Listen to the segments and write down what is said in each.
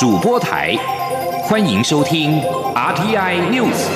主播台，欢迎收听 RTI News。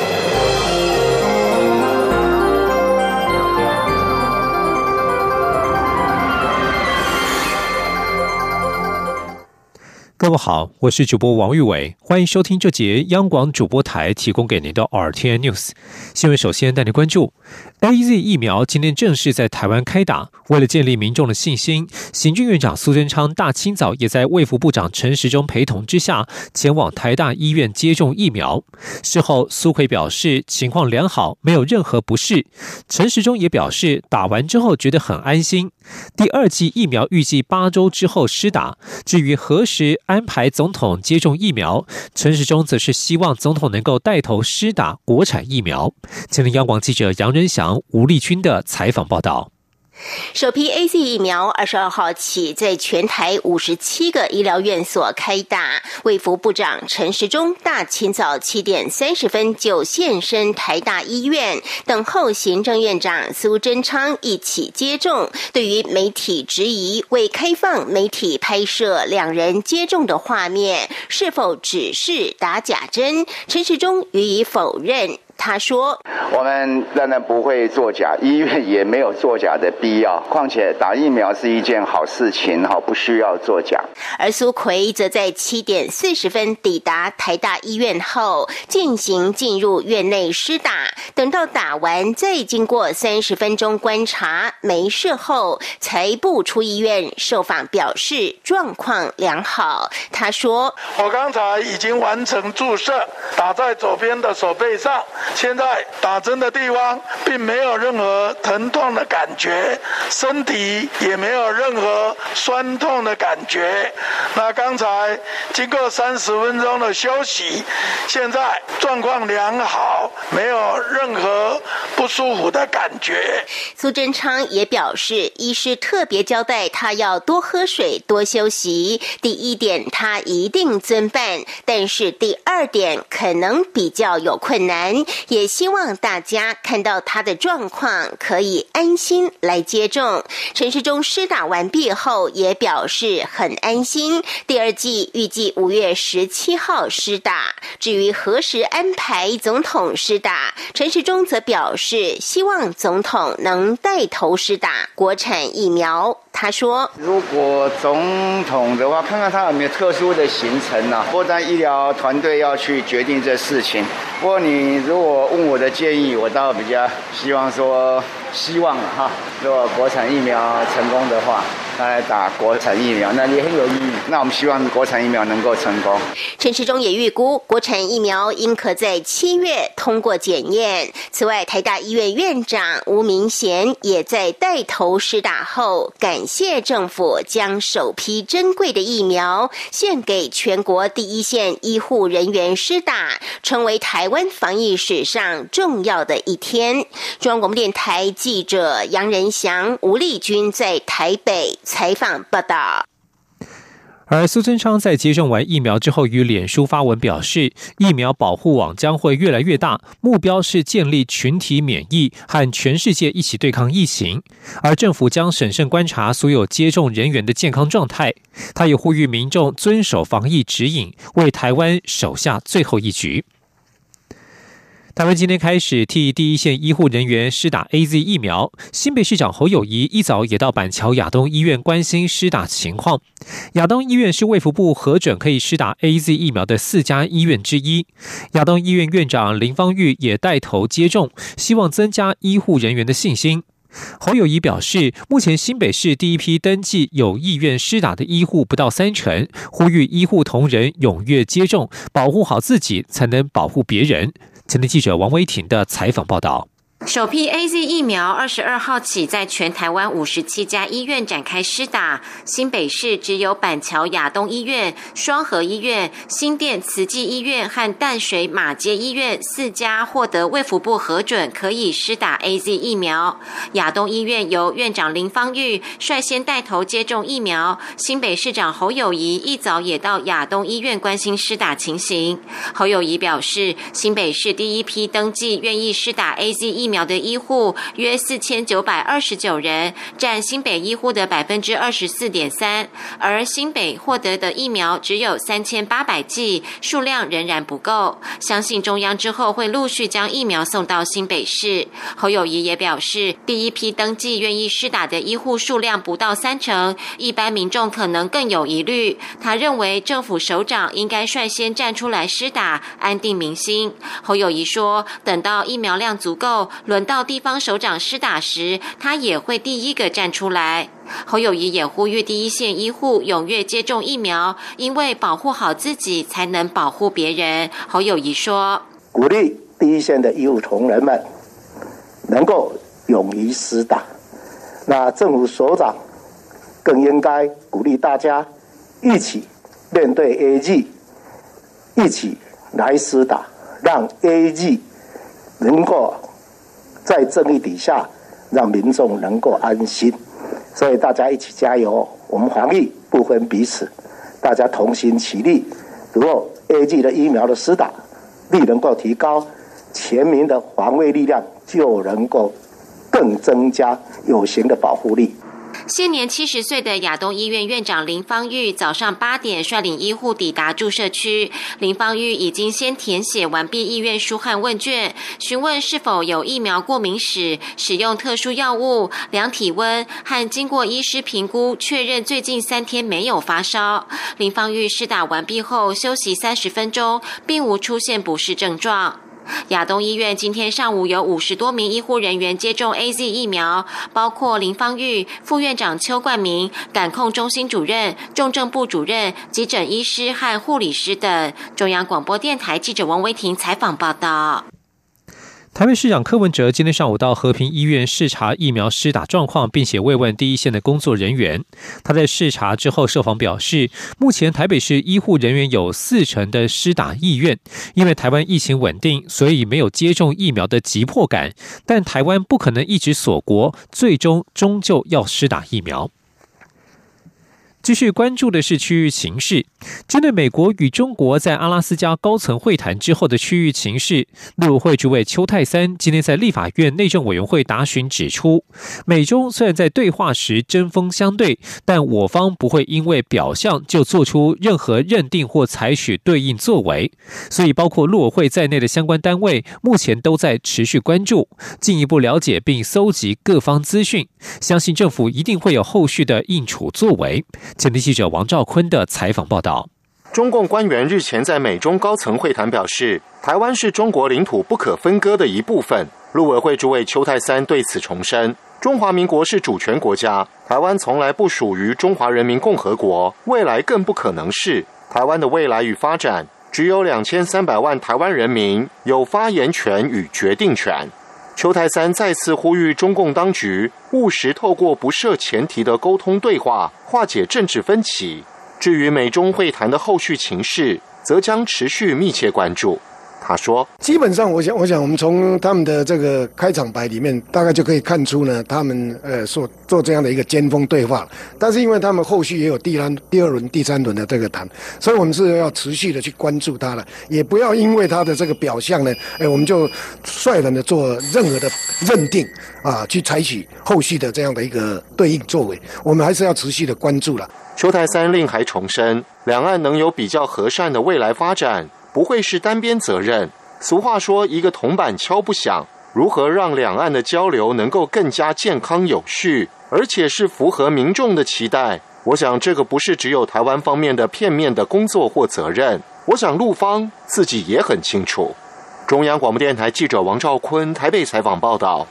各位好，我是主播王玉伟，欢迎收听这节央广主播台提供给您的 RTN News 新闻。首先带您关注，A Z 疫苗今天正式在台湾开打。为了建立民众的信心，行政院长苏贞昌大清早也在卫福部长陈时中陪同之下前往台大医院接种疫苗。事后，苏奎表示情况良好，没有任何不适。陈时中也表示打完之后觉得很安心。第二剂疫苗预计八周之后施打。至于何时安排总统接种疫苗，陈时中则是希望总统能够带头施打国产疫苗。前天，央广记者杨仁祥、吴立军的采访报道。首批 A Z 疫苗二十二号起在全台五十七个医疗院所开打。卫福部长陈时中大清早七点三十分就现身台大医院，等候行政院长苏贞昌一起接种。对于媒体质疑未开放媒体拍摄两人接种的画面，是否只是打假针？陈时中予以否认。他说：“我们当然不会作假，医院也没有作假的必要。况且打疫苗是一件好事情，哈，不需要作假。”而苏奎则在七点四十分抵达台大医院后，进行进入院内施打，等到打完，再经过三十分钟观察没事后，才步出医院。受访表示状况良好。他说：“我刚才已经完成注射，打在左边的手背上。”现在打针的地方并没有任何疼痛的感觉，身体也没有任何酸痛的感觉。那刚才经过三十分钟的休息，现在状况良好，没有任何不舒服的感觉。苏贞昌也表示，医师特别交代他要多喝水、多休息。第一点他一定遵办，但是第二点可能比较有困难。也希望大家看到他的状况，可以安心来接种。陈世忠施打完毕后，也表示很安心。第二季预计五月十七号施打。至于何时安排总统施打，陈世忠则表示希望总统能带头施打国产疫苗。他说：“如果总统的话，看看他有没有特殊的行程啊？或者医疗团队要去决定这事情。不过你如果问我的建议，我倒比较希望说，希望哈，如果国产疫苗成功的话。”来打国产疫苗，那也很有意义。那我们希望国产疫苗能够成功。陈时中也预估，国产疫苗应可在七月通过检验。此外，台大医院院长吴明贤也在带头施打后，感谢政府将首批珍贵的疫苗献给全国第一线医护人员施打，成为台湾防疫史上重要的一天。中央广播电台记者杨仁祥、吴丽君在台北。采访报道。而苏贞昌在接种完疫苗之后，与脸书发文表示，疫苗保护网将会越来越大，目标是建立群体免疫，和全世界一起对抗疫情。而政府将审慎观察所有接种人员的健康状态。他也呼吁民众遵守防疫指引，为台湾守下最后一局。台湾今天开始替第一线医护人员施打 A Z 疫苗。新北市长侯友谊一早也到板桥亚东医院关心施打情况。亚东医院是卫福部核准可以施打 A Z 疫苗的四家医院之一。亚东医院院长林芳玉也带头接种，希望增加医护人员的信心。侯友谊表示，目前新北市第一批登记有意愿施打的医护不到三成，呼吁医护同仁踊跃接种，保护好自己，才能保护别人。前天记者王威婷的采访报道。首批 A Z 疫苗二十二号起在全台湾五十七家医院展开施打，新北市只有板桥亚东医院、双河医院、新店慈济医院和淡水马街医院四家获得卫福部核准可以施打 A Z 疫苗。亚东医院由院长林芳玉率先带头接种疫苗，新北市长侯友谊一早也到亚东医院关心施打情形。侯友谊表示，新北市第一批登记愿意施打 A Z 疫苗。苗的医护约四千九百二十九人，占新北医护的百分之二十四点三，而新北获得的疫苗只有三千八百剂，数量仍然不够。相信中央之后会陆续将疫苗送到新北市。侯友谊也表示，第一批登记愿意施打的医护数量不到三成，一般民众可能更有疑虑。他认为政府首长应该率先站出来施打，安定民心。侯友谊说，等到疫苗量足够，轮到地方首长施打时，他也会第一个站出来。侯友谊也呼吁第一线医护踊跃接种疫苗，因为保护好自己，才能保护别人。侯友谊说：“鼓励第一线的医务同仁们能够勇于施打，那政府首长更应该鼓励大家一起面对 A G，一起来施打，让 A G 能够在正义底下，让民众能够安心。”所以大家一起加油，我们防疫不分彼此，大家同心齐力。如果 A G 的疫苗的施打力能够提高，全民的防卫力量就能够更增加有形的保护力。现年七十岁的亚东医院院长林芳玉早上八点率领医护抵达注射区。林芳玉已经先填写完毕意愿书和问卷，询问是否有疫苗过敏史、使用特殊药物、量体温和经过医师评估确认最近三天没有发烧。林芳玉施打完毕后休息三十分钟，并无出现不适症状。亚东医院今天上午有五十多名医护人员接种 A Z 疫苗，包括林芳玉副院长邱冠明、感控中心主任、重症部主任、急诊医师和护理师等。中央广播电台记者王维婷采访报道。台北市长柯文哲今天上午到和平医院视察疫苗施打状况，并且慰问第一线的工作人员。他在视察之后受访表示，目前台北市医护人员有四成的施打意愿，因为台湾疫情稳定，所以没有接种疫苗的急迫感。但台湾不可能一直锁国，最终终究要施打疫苗。继续关注的是区域形势。针对美国与中国在阿拉斯加高层会谈之后的区域情势，陆委会主委邱泰三今天在立法院内政委员会答询指出，美中虽然在对话时针锋相对，但我方不会因为表象就做出任何认定或采取对应作为。所以，包括陆委会在内的相关单位目前都在持续关注，进一步了解并搜集各方资讯，相信政府一定会有后续的应处作为。前天记者王兆坤的采访报道：中共官员日前在美中高层会谈表示，台湾是中国领土不可分割的一部分。陆委会主委邱泰三对此重申，中华民国是主权国家，台湾从来不属于中华人民共和国，未来更不可能是。台湾的未来与发展，只有两千三百万台湾人民有发言权与决定权。邱泰三再次呼吁中共当局务实透过不设前提的沟通对话化解政治分歧。至于美中会谈的后续情势，则将持续密切关注。他说：“基本上，我想，我想，我们从他们的这个开场白里面，大概就可以看出呢，他们呃，所做这样的一个尖峰对话。但是，因为他们后续也有第三、第二轮、第三轮的这个谈，所以我们是要持续的去关注他了，也不要因为他的这个表象呢，哎，我们就率然的做任何的认定啊，去采取后续的这样的一个对应作为。我们还是要持续的关注了。”邱台三令还重申，两岸能有比较和善的未来发展。不会是单边责任。俗话说，一个铜板敲不响。如何让两岸的交流能够更加健康有序，而且是符合民众的期待？我想，这个不是只有台湾方面的片面的工作或责任。我想，陆方自己也很清楚。中央广播电台记者王兆坤台北采访报道。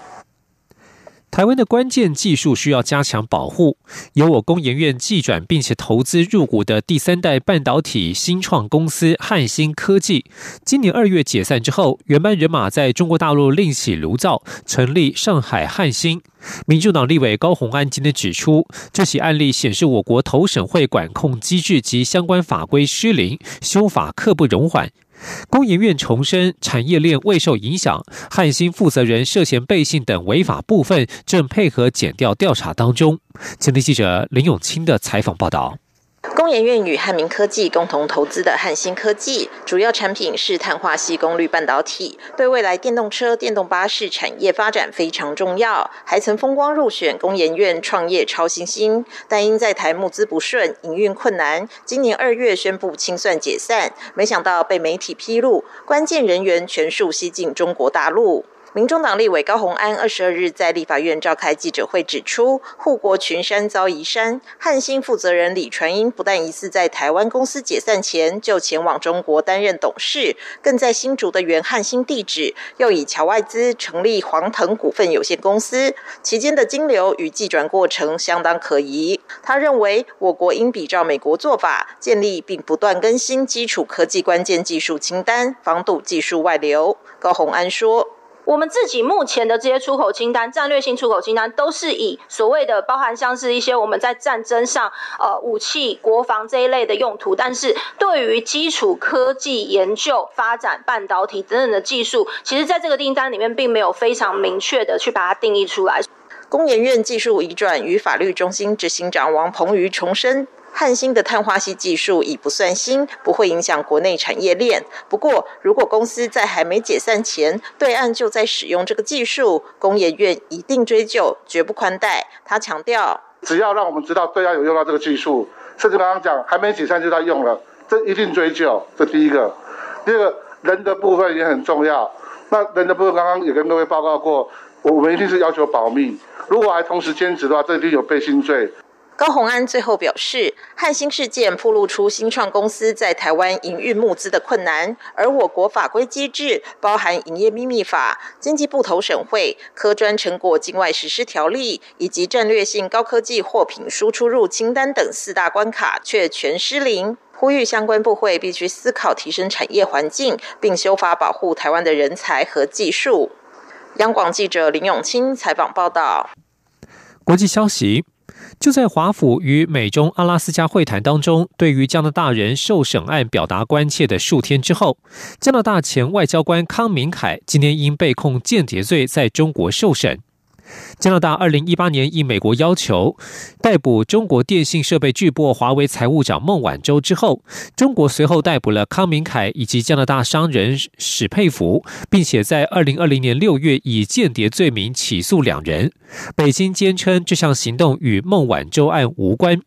台湾的关键技术需要加强保护。由我工研院技转并且投资入股的第三代半导体新创公司汉芯科技，今年二月解散之后，原班人马在中国大陆另起炉灶，成立上海汉芯。民主党立委高鸿安今天指出，这起案例显示我国投审会管控机制及相关法规失灵，修法刻不容缓。工研院重申，产业链未受影响。汉芯负责人涉嫌背信等违法部分，正配合减调调查当中。前天记者林永清的采访报道。工研院与汉明科技共同投资的汉芯科技，主要产品是碳化细功率半导体，对未来电动车、电动巴士产业发展非常重要。还曾风光入选工研院创业超新星，但因在台募资不顺、营运困难，今年二月宣布清算解散。没想到被媒体披露，关键人员全数吸进中国大陆。民众党立委高鸿安二十二日在立法院召开记者会，指出护国群山遭移山，汉芯负责人李传英不但疑似在台湾公司解散前就前往中国担任董事，更在新竹的原汉芯地址又以侨外资成立黄腾股份有限公司，期间的金流与计转过程相当可疑。他认为我国应比照美国做法，建立并不断更新基础科技关键技术清单，防堵技术外流。高鸿安说。我们自己目前的这些出口清单、战略性出口清单，都是以所谓的包含像是一些我们在战争上，呃，武器、国防这一类的用途。但是对于基础科技研究、发展、半导体等等的技术，其实在这个订单里面并没有非常明确的去把它定义出来。工研院技术移转与法律中心执行长王鹏瑜重申。汉芯的碳化系技术已不算新，不会影响国内产业链。不过，如果公司在还没解散前，对岸就在使用这个技术，工研院一定追究，绝不宽待。他强调，只要让我们知道对岸有用到这个技术，甚至刚刚讲还没解散就在用了，这一定追究。这第一个，第二个人的部分也很重要。那人的部分刚刚也跟各位报告过，我们一定是要求保密。如果还同时兼职的话，这一定有背信罪。高鸿安最后表示，汉芯事件暴露出新创公司在台湾营运募资的困难，而我国法规机制包含营业秘密法、经济部投审会、科专成果境外实施条例以及战略性高科技货品输出入清单等四大关卡，却全失灵。呼吁相关部会必须思考提升产业环境，并修法保护台湾的人才和技术。央广记者林永清采访报道。国际消息。就在华府与美中阿拉斯加会谈当中，对于加拿大人受审案表达关切的数天之后，加拿大前外交官康明凯今天因被控间谍罪在中国受审。加拿大二零一八年应美国要求逮捕中国电信设备巨擘华为财务长孟晚舟之后，中国随后逮捕了康明凯以及加拿大商人史佩福，并且在二零二零年六月以间谍罪名起诉两人。北京坚称这项行动与孟晚舟案无关。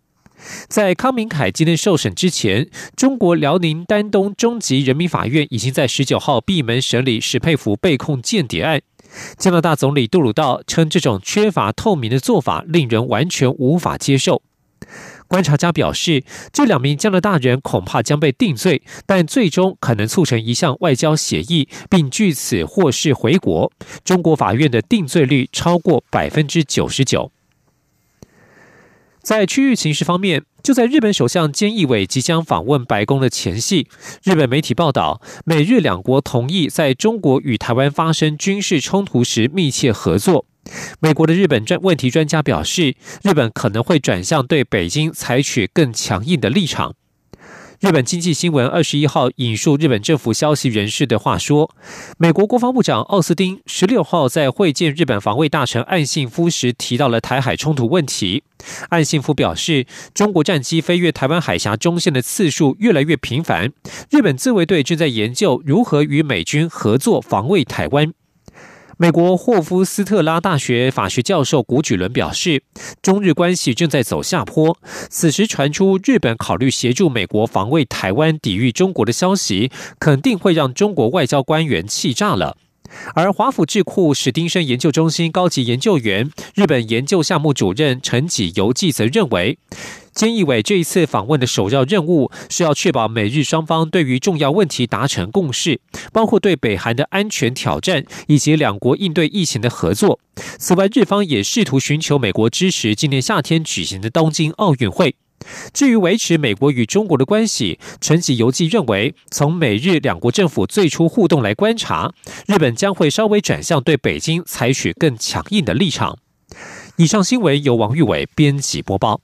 在康明凯今天受审之前，中国辽宁丹东中级人民法院已经在十九号闭门审理史佩福被控间谍案。加拿大总理杜鲁道称，这种缺乏透明的做法令人完全无法接受。观察家表示，这两名加拿大人恐怕将被定罪，但最终可能促成一项外交协议，并据此获释回国。中国法院的定罪率超过百分之九十九。在区域形势方面，就在日本首相菅义伟即将访问白宫的前夕，日本媒体报道，美日两国同意在中国与台湾发生军事冲突时密切合作。美国的日本专问题专家表示，日本可能会转向对北京采取更强硬的立场。日本经济新闻二十一号引述日本政府消息人士的话说，美国国防部长奥斯汀十六号在会见日本防卫大臣岸信夫时提到了台海冲突问题。岸信夫表示，中国战机飞越台湾海峡中线的次数越来越频繁，日本自卫队正在研究如何与美军合作防卫台湾。美国霍夫斯特拉大学法学教授古举伦表示，中日关系正在走下坡。此时传出日本考虑协助美国防卫台湾、抵御中国的消息，肯定会让中国外交官员气炸了。而华府智库史丁生研究中心高级研究员、日本研究项目主任陈己游记则认为。菅义伟这一次访问的首要任务是要确保美日双方对于重要问题达成共识，包括对北韩的安全挑战以及两国应对疫情的合作。此外，日方也试图寻求美国支持今年夏天举行的东京奥运会。至于维持美国与中国的关系，陈吉游记认为，从美日两国政府最初互动来观察，日本将会稍微转向对北京采取更强硬的立场。以上新闻由王玉伟编辑播报。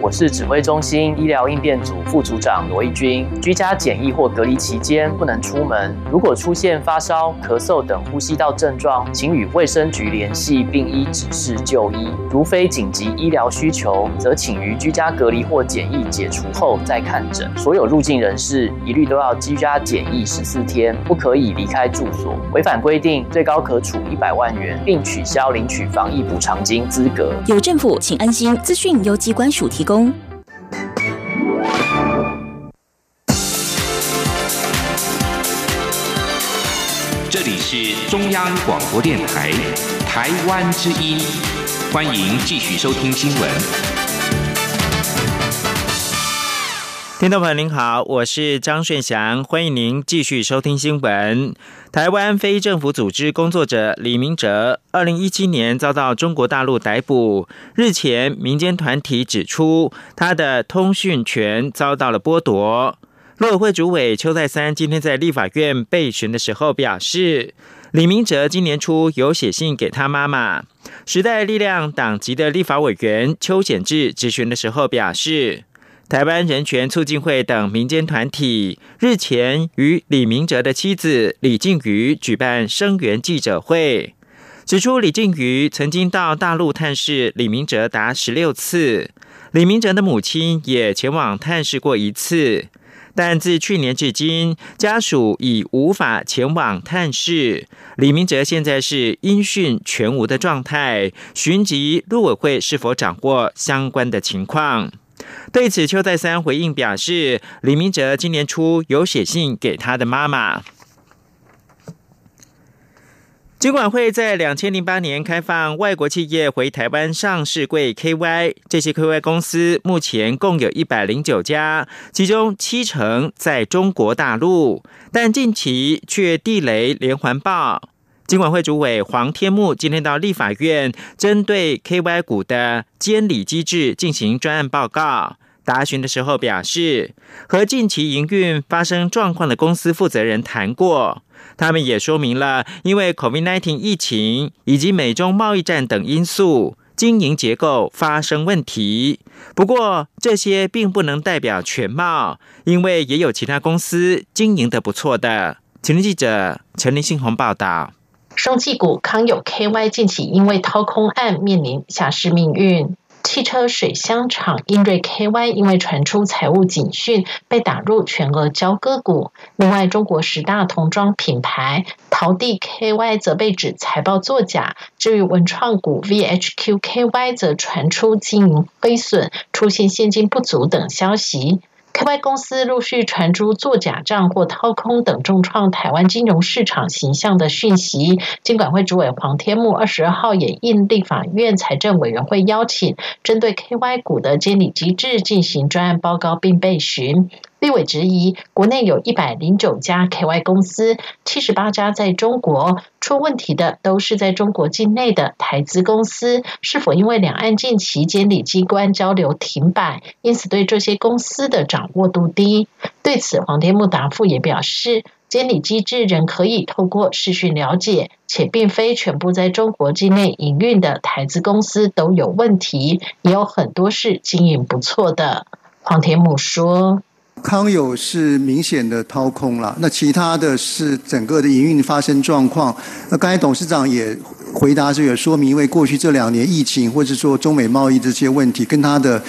我是指挥中心医疗应变组副组长罗义军。居家检疫或隔离期间不能出门，如果出现发烧、咳嗽等呼吸道症状，请与卫生局联系，并依指示就医。如非紧急医疗需求，则请于居家隔离或检疫解除后再看诊。所有入境人士一律都要居家检疫十四天，不可以离开住所。违反规定，最高可处一百万元，并取消领取防疫补偿金资格。有政府，请安心。资讯由机关署。提供。这里是中央广播电台台湾之音，欢迎继续收听新闻。听众朋友您好，我是张顺祥，欢迎您继续收听新闻。台湾非政府组织工作者李明哲，二零一七年遭到中国大陆逮捕。日前，民间团体指出，他的通讯权遭到了剥夺。陆委会主委邱泰三今天在立法院被询的时候表示，李明哲今年初有写信给他妈妈。时代力量党籍的立法委员邱显志质询的时候表示。台湾人权促进会等民间团体日前与李明哲的妻子李静瑜举办声援记者会，指出李静瑜曾经到大陆探视李明哲达十六次，李明哲的母亲也前往探视过一次，但自去年至今，家属已无法前往探视。李明哲现在是音讯全无的状态，寻及陆委会是否掌握相关的情况。对此，邱再三回应表示，李明哲今年初有写信给他的妈妈。金管会在两千零八年开放外国企业回台湾上市柜 KY，这些 KY 公司目前共有一百零九家，其中七成在中国大陆，但近期却地雷连环爆。金管会主委黄天木今天到立法院，针对 KY 股的监理机制进行专案报告。答询的时候表示，和近期营运发生状况的公司负责人谈过，他们也说明了因为 COVID-19 疫情以及美中贸易战等因素，经营结构发生问题。不过，这些并不能代表全貌，因为也有其他公司经营的不错的。请听记者陈林信宏报道。生技股康友 KY 近期因为掏空案面临下市命运，汽车水箱厂英瑞 KY 因为传出财务警讯被打入全额交割股。另外，中国十大童装品牌陶地 KY 则被指财报作假。至于文创股 VHQ KY 则传出经营亏损、出现现金不足等消息。KY 公司陆续传出做假账或掏空等重创台湾金融市场形象的讯息。监管会主委黄天木二十二号也应立法院财政委员会邀请，针对 KY 股的监理机制进行专案报告并被询。立委质疑，国内有一百零九家 KY 公司，七十八家在中国，出问题的都是在中国境内的台资公司，是否因为两岸近期监理机关交流停摆，因此对这些公司的掌握度低？对此，黄天木答复也表示，监理机制仍可以透过视讯了解，且并非全部在中国境内营运的台资公司都有问题，也有很多是经营不错的。黄天木说。康友是明显的掏空了，那其他的是整个的营运发生状况。那刚才董事长也回答这个说明，因为过去这两年疫情或者说中美贸易这些问题，跟他的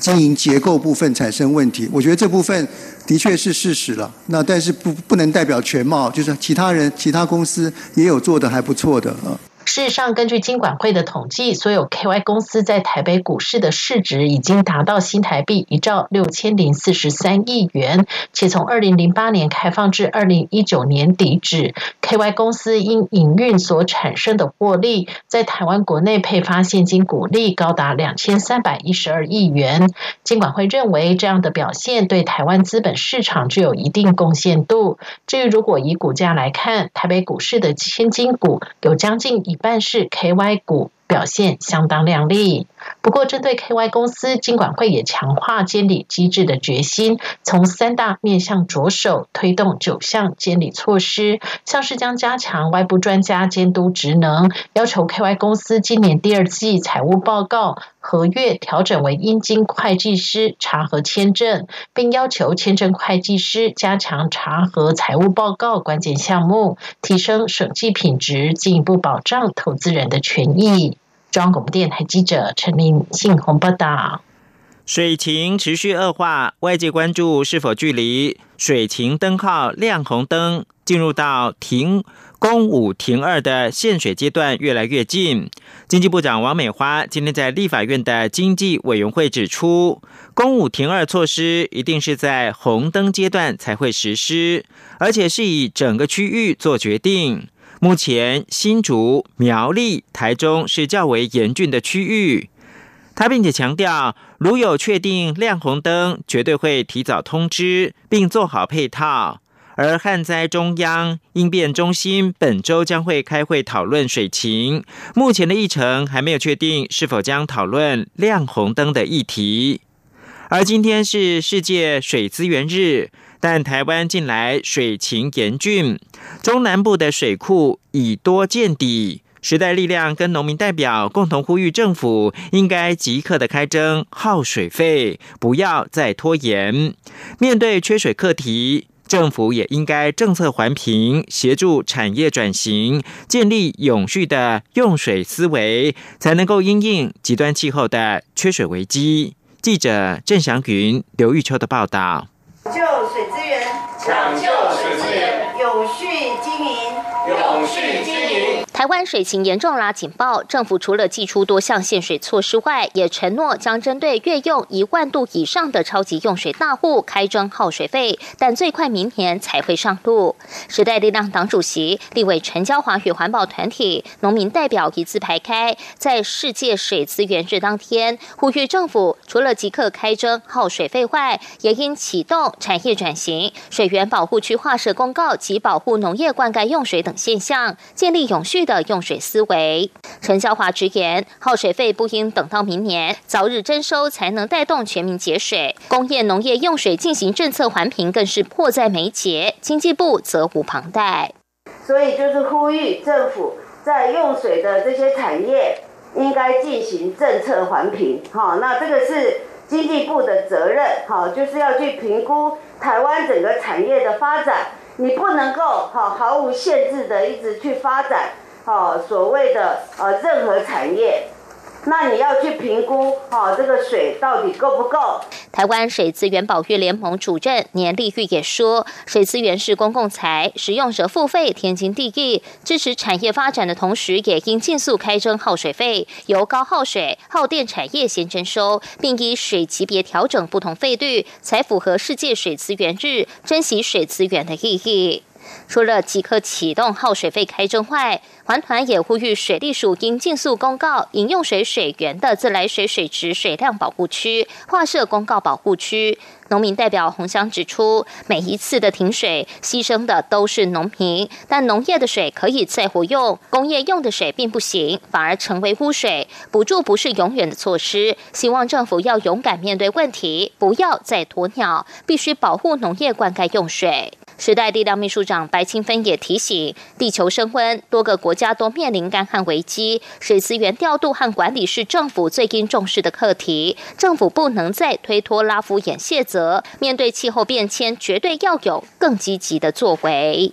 经营结构部分产生问题。我觉得这部分的确是事实了。那但是不不能代表全貌，就是其他人、其他公司也有做的还不错的啊。事实上，根据金管会的统计，所有 KY 公司在台北股市的市值已经达到新台币一兆六千零四十三亿元，且从二零零八年开放至二零一九年底止，KY 公司因营运所产生的获利，在台湾国内配发现金股利高达两千三百一十二亿元。金管会认为，这样的表现对台湾资本市场具有一定贡献度。至于如果以股价来看，台北股市的千金股有将近一。办是 KY 股表现相当亮丽。不过，针对 KY 公司，金管会也强化监理机制的决心，从三大面向着手推动九项监理措施，像是将加强外部专家监督职能，要求 KY 公司今年第二季财务报告。合约调整为应经会计师查核签证，并要求签证会计师加强查核财务报告关键项目，提升审计品质，进一步保障投资人的权益。中央广播电台记者陈林信鸿报道。水情持续恶化，外界关注是否距离水情灯号亮红灯进入到停。公五停二的限水阶段越来越近。经济部长王美花今天在立法院的经济委员会指出，公五停二措施一定是在红灯阶段才会实施，而且是以整个区域做决定。目前新竹、苗栗、台中是较为严峻的区域。他并且强调，如有确定亮红灯，绝对会提早通知，并做好配套。而旱灾中央应变中心本周将会开会讨论水情，目前的议程还没有确定是否将讨论亮红灯的议题。而今天是世界水资源日，但台湾近来水情严峻，中南部的水库已多见底。时代力量跟农民代表共同呼吁政府应该即刻的开征耗水费，不要再拖延。面对缺水课题。政府也应该政策环评，协助产业转型，建立永续的用水思维，才能够应应极端气候的缺水危机。记者郑祥云、刘玉秋的报道。抢救水资源，永续经营，永续经营。台湾水情严重拉警报，政府除了寄出多项限水措施外，也承诺将针对月用一万度以上的超级用水大户开征耗水费，但最快明年才会上路。时代力量党主席立委陈娇华与环保团体、农民代表一字排开，在世界水资源日当天呼吁政府，除了即刻开征耗水费外，也应启动产业转型、水源保护区划设公告及保护农业灌溉用水等现象，建立永续。的用水思维，陈孝华直言，耗水费不应等到明年，早日征收才能带动全民节水。工业农业用水进行政策环评，更是迫在眉睫。经济部责无旁贷，所以就是呼吁政府在用水的这些产业应该进行政策环评。好，那这个是经济部的责任。好，就是要去评估台湾整个产业的发展，你不能够好毫无限制的一直去发展。好，所谓的呃任何产业，那你要去评估，好这个水到底够不够？台湾水资源保育联盟主任年立玉也说，水资源是公共财，使用者付费天经地义，支持产业发展的同时，也应尽速开征耗水费，由高耗水、耗电产业先征收，并依水级别调整不同费率，才符合世界水资源日珍惜水资源的意义。除了即刻启动耗水费开征外，环团也呼吁水利署应尽速公告饮用水水源的自来水水质水量保护区，划设公告保护区。农民代表洪香指出，每一次的停水牺牲的都是农民，但农业的水可以再活用，工业用的水并不行，反而成为污水。补助不是永远的措施，希望政府要勇敢面对问题，不要再鸵鸟，必须保护农业灌溉用水。时代力量秘书长白清芬也提醒，地球升温，多个国家都面临干旱危机，水资源调度和管理是政府最应重视的课题。政府不能再推脱拉夫眼卸责，面对气候变迁，绝对要有更积极的作为。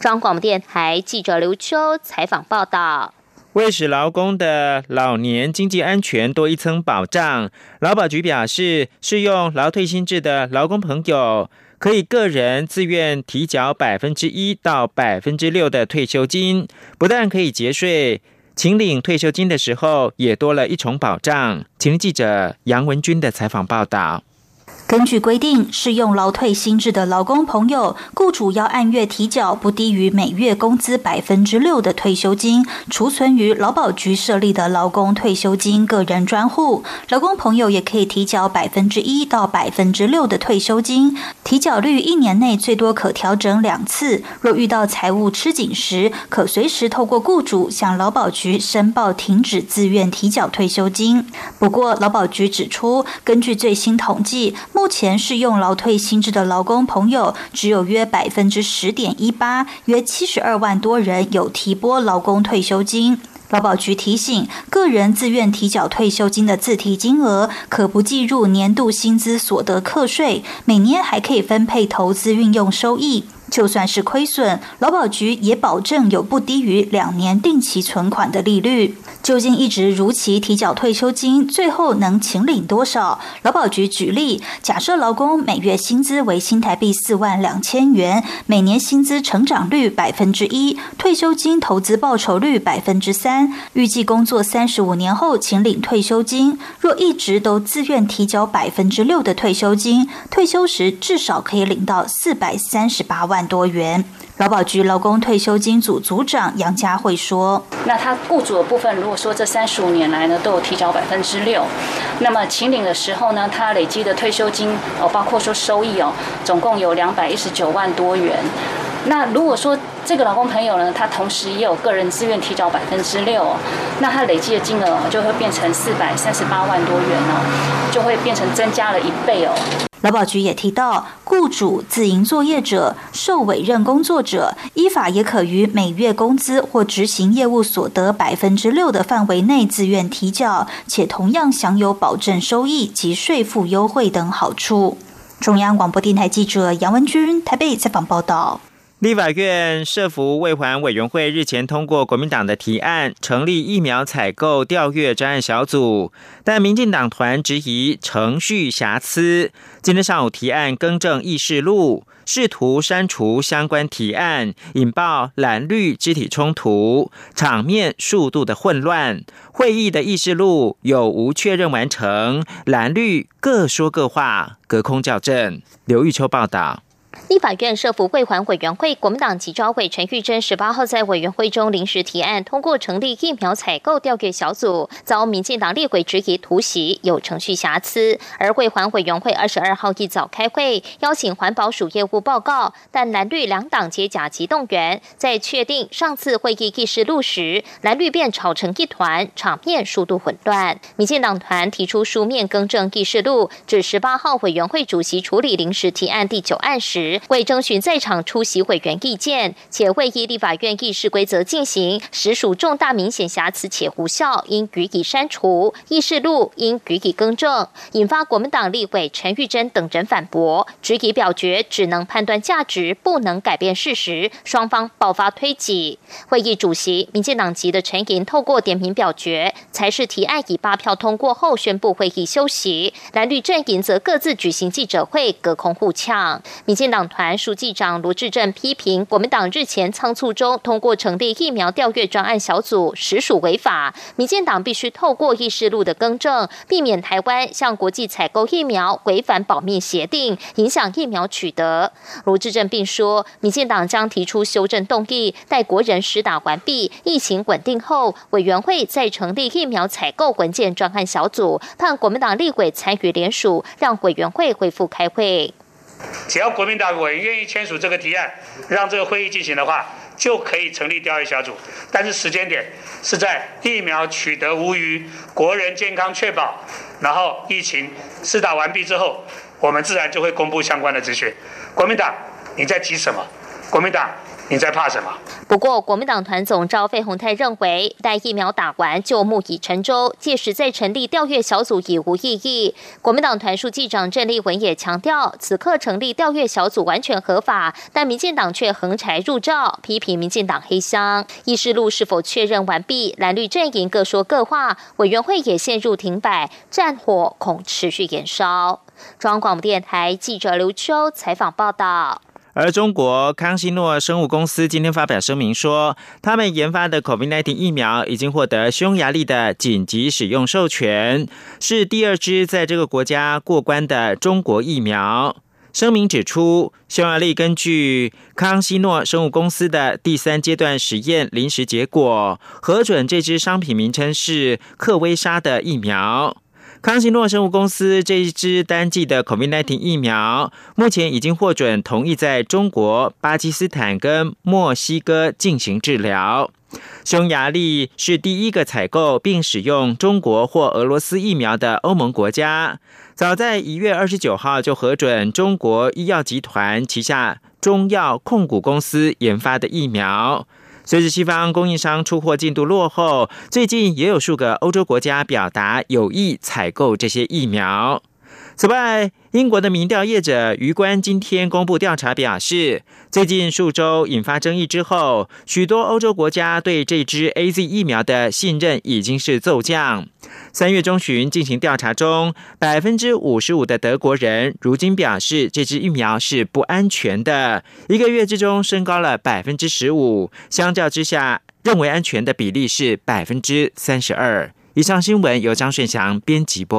中央广播电台记者刘秋采访报道：为使劳工的老年经济安全多一层保障，劳保局表示，适用劳退新制的劳工朋友。可以个人自愿提缴百分之一到百分之六的退休金，不但可以节税，请领退休金的时候也多了一重保障。请记者杨文军的采访报道。根据规定，适用劳退新制的劳工朋友，雇主要按月提缴不低于每月工资百分之六的退休金，储存于劳保局设立的劳工退休金个人专户。劳工朋友也可以提缴百分之一到百分之六的退休金，提缴率一年内最多可调整两次。若遇到财务吃紧时，可随时透过雇主向劳保局申报停止自愿提缴退休金。不过，劳保局指出，根据最新统计，目前适用劳退薪制的劳工朋友只有约百分之十点一八，约七十二万多人有提拨劳工退休金。劳保局提醒，个人自愿提缴退休金的自提金额可不计入年度薪资所得课税，每年还可以分配投资运用收益。就算是亏损，劳保局也保证有不低于两年定期存款的利率。究竟一直如期提缴退休金，最后能请领多少？劳保局举例，假设劳工每月薪资为新台币四万两千元，每年薪资成长率百分之一，退休金投资报酬率百分之三，预计工作三十五年后请领退休金。若一直都自愿提缴百分之六的退休金，退休时至少可以领到四百三十八万多元。劳保局劳工退休金组组长杨佳慧说：“那他雇主的部分，如果说这三十五年来呢都有提交百分之六，那么请领的时候呢，他累积的退休金哦，包括说收益哦，总共有两百一十九万多元。那如果说这个劳工朋友呢，他同时也有个人自愿提交百分之六，那他累积的金额就会变成四百三十八万多元哦，就会变成增加了一倍哦。”劳保局也提到，雇主、自营作业者、受委任工作者，依法也可于每月工资或执行业务所得百分之六的范围内自愿提交，且同样享有保证收益及税负优惠等好处。中央广播电台记者杨文君台北采访报道。立法院社服未还委员会日前通过国民党的提案，成立疫苗采购调阅专案小组，但民进党团质疑程序瑕疵。今天上午提案更正议事录，试图删除相关提案，引爆蓝绿肢体冲突，场面数度的混乱。会议的议事录有无确认完成？蓝绿各说各话，隔空校正。刘玉秋报道。立法院社福会环委员会国民党籍召会陈玉珍十八号在委员会中临时提案通过成立疫苗采购调阅小组，遭民进党立委质疑突袭有程序瑕疵。而会环委员会二十二号一早开会，邀请环保署业务报告，但蓝绿两党皆甲级动员。在确定上次会议议事录时，蓝绿便吵成一团，场面数度混乱。民进党团提出书面更正议事录，指十八号委员会主席处理临时提案第九案时。为征询在场出席委员意见，且未依立法院议事规则进行，实属重大明显瑕疵且无效，应予以删除；议事录应予以更正。引发国民党立委陈玉珍等人反驳，质疑表决只能判断价值，不能改变事实，双方爆发推挤。会议主席民进党籍的陈莹透过点名表决，才是提案以八票通过后宣布会议休息。蓝绿阵营则各自举行记者会，隔空互呛。民进党。团书记长罗志正批评国民党日前仓促中通过成立疫苗调阅专案小组，实属违法。民进党必须透过议事录的更正，避免台湾向国际采购疫苗违反保密协定，影响疫苗取得。罗志正并说，民进党将提出修正动议，待国人施打完毕、疫情稳定后，委员会再成立疫苗采购文件专案小组，盼国民党立委参与联署，让委员会恢复开会。只要国民党委愿意签署这个提案，让这个会议进行的话，就可以成立调研小组。但是时间点是在疫苗取得无虞、国人健康确保，然后疫情施打完毕之后，我们自然就会公布相关的资讯。国民党，你在急什么？国民党。你在怕什么？不过，国民党团总召费鸿泰认为，待疫苗打完就木已成舟，届时再成立调阅小组已无意义。国民党团书记长郑丽文也强调，此刻成立调阅小组完全合法，但民进党却横柴入灶，批评民进党黑箱。议事录是否确认完毕？蓝绿阵营各说各话，委员会也陷入停摆，战火恐持续延烧。中央广播电台记者刘秋采访报道。而中国康希诺生物公司今天发表声明说，他们研发的 COVID-19 疫苗已经获得匈牙利的紧急使用授权，是第二支在这个国家过关的中国疫苗。声明指出，匈牙利根据康希诺生物公司的第三阶段实验临时结果，核准这支商品名称是克威莎的疫苗。康希诺生物公司这一支单剂的 COVID-19 疫苗，目前已经获准同意在中国、巴基斯坦跟墨西哥进行治疗。匈牙利是第一个采购并使用中国或俄罗斯疫苗的欧盟国家。早在一月二十九号就核准中国医药集团旗下中药控股公司研发的疫苗。随着西方供应商出货进度落后，最近也有数个欧洲国家表达有意采购这些疫苗。此外，英国的民调业者余官今天公布调查表示，最近数周引发争议之后，许多欧洲国家对这支 A Z 疫苗的信任已经是骤降。三月中旬进行调查中，百分之五十五的德国人如今表示这支疫苗是不安全的，一个月之中升高了百分之十五，相较之下，认为安全的比例是百分之三十二。以上新闻由张顺祥编辑播报。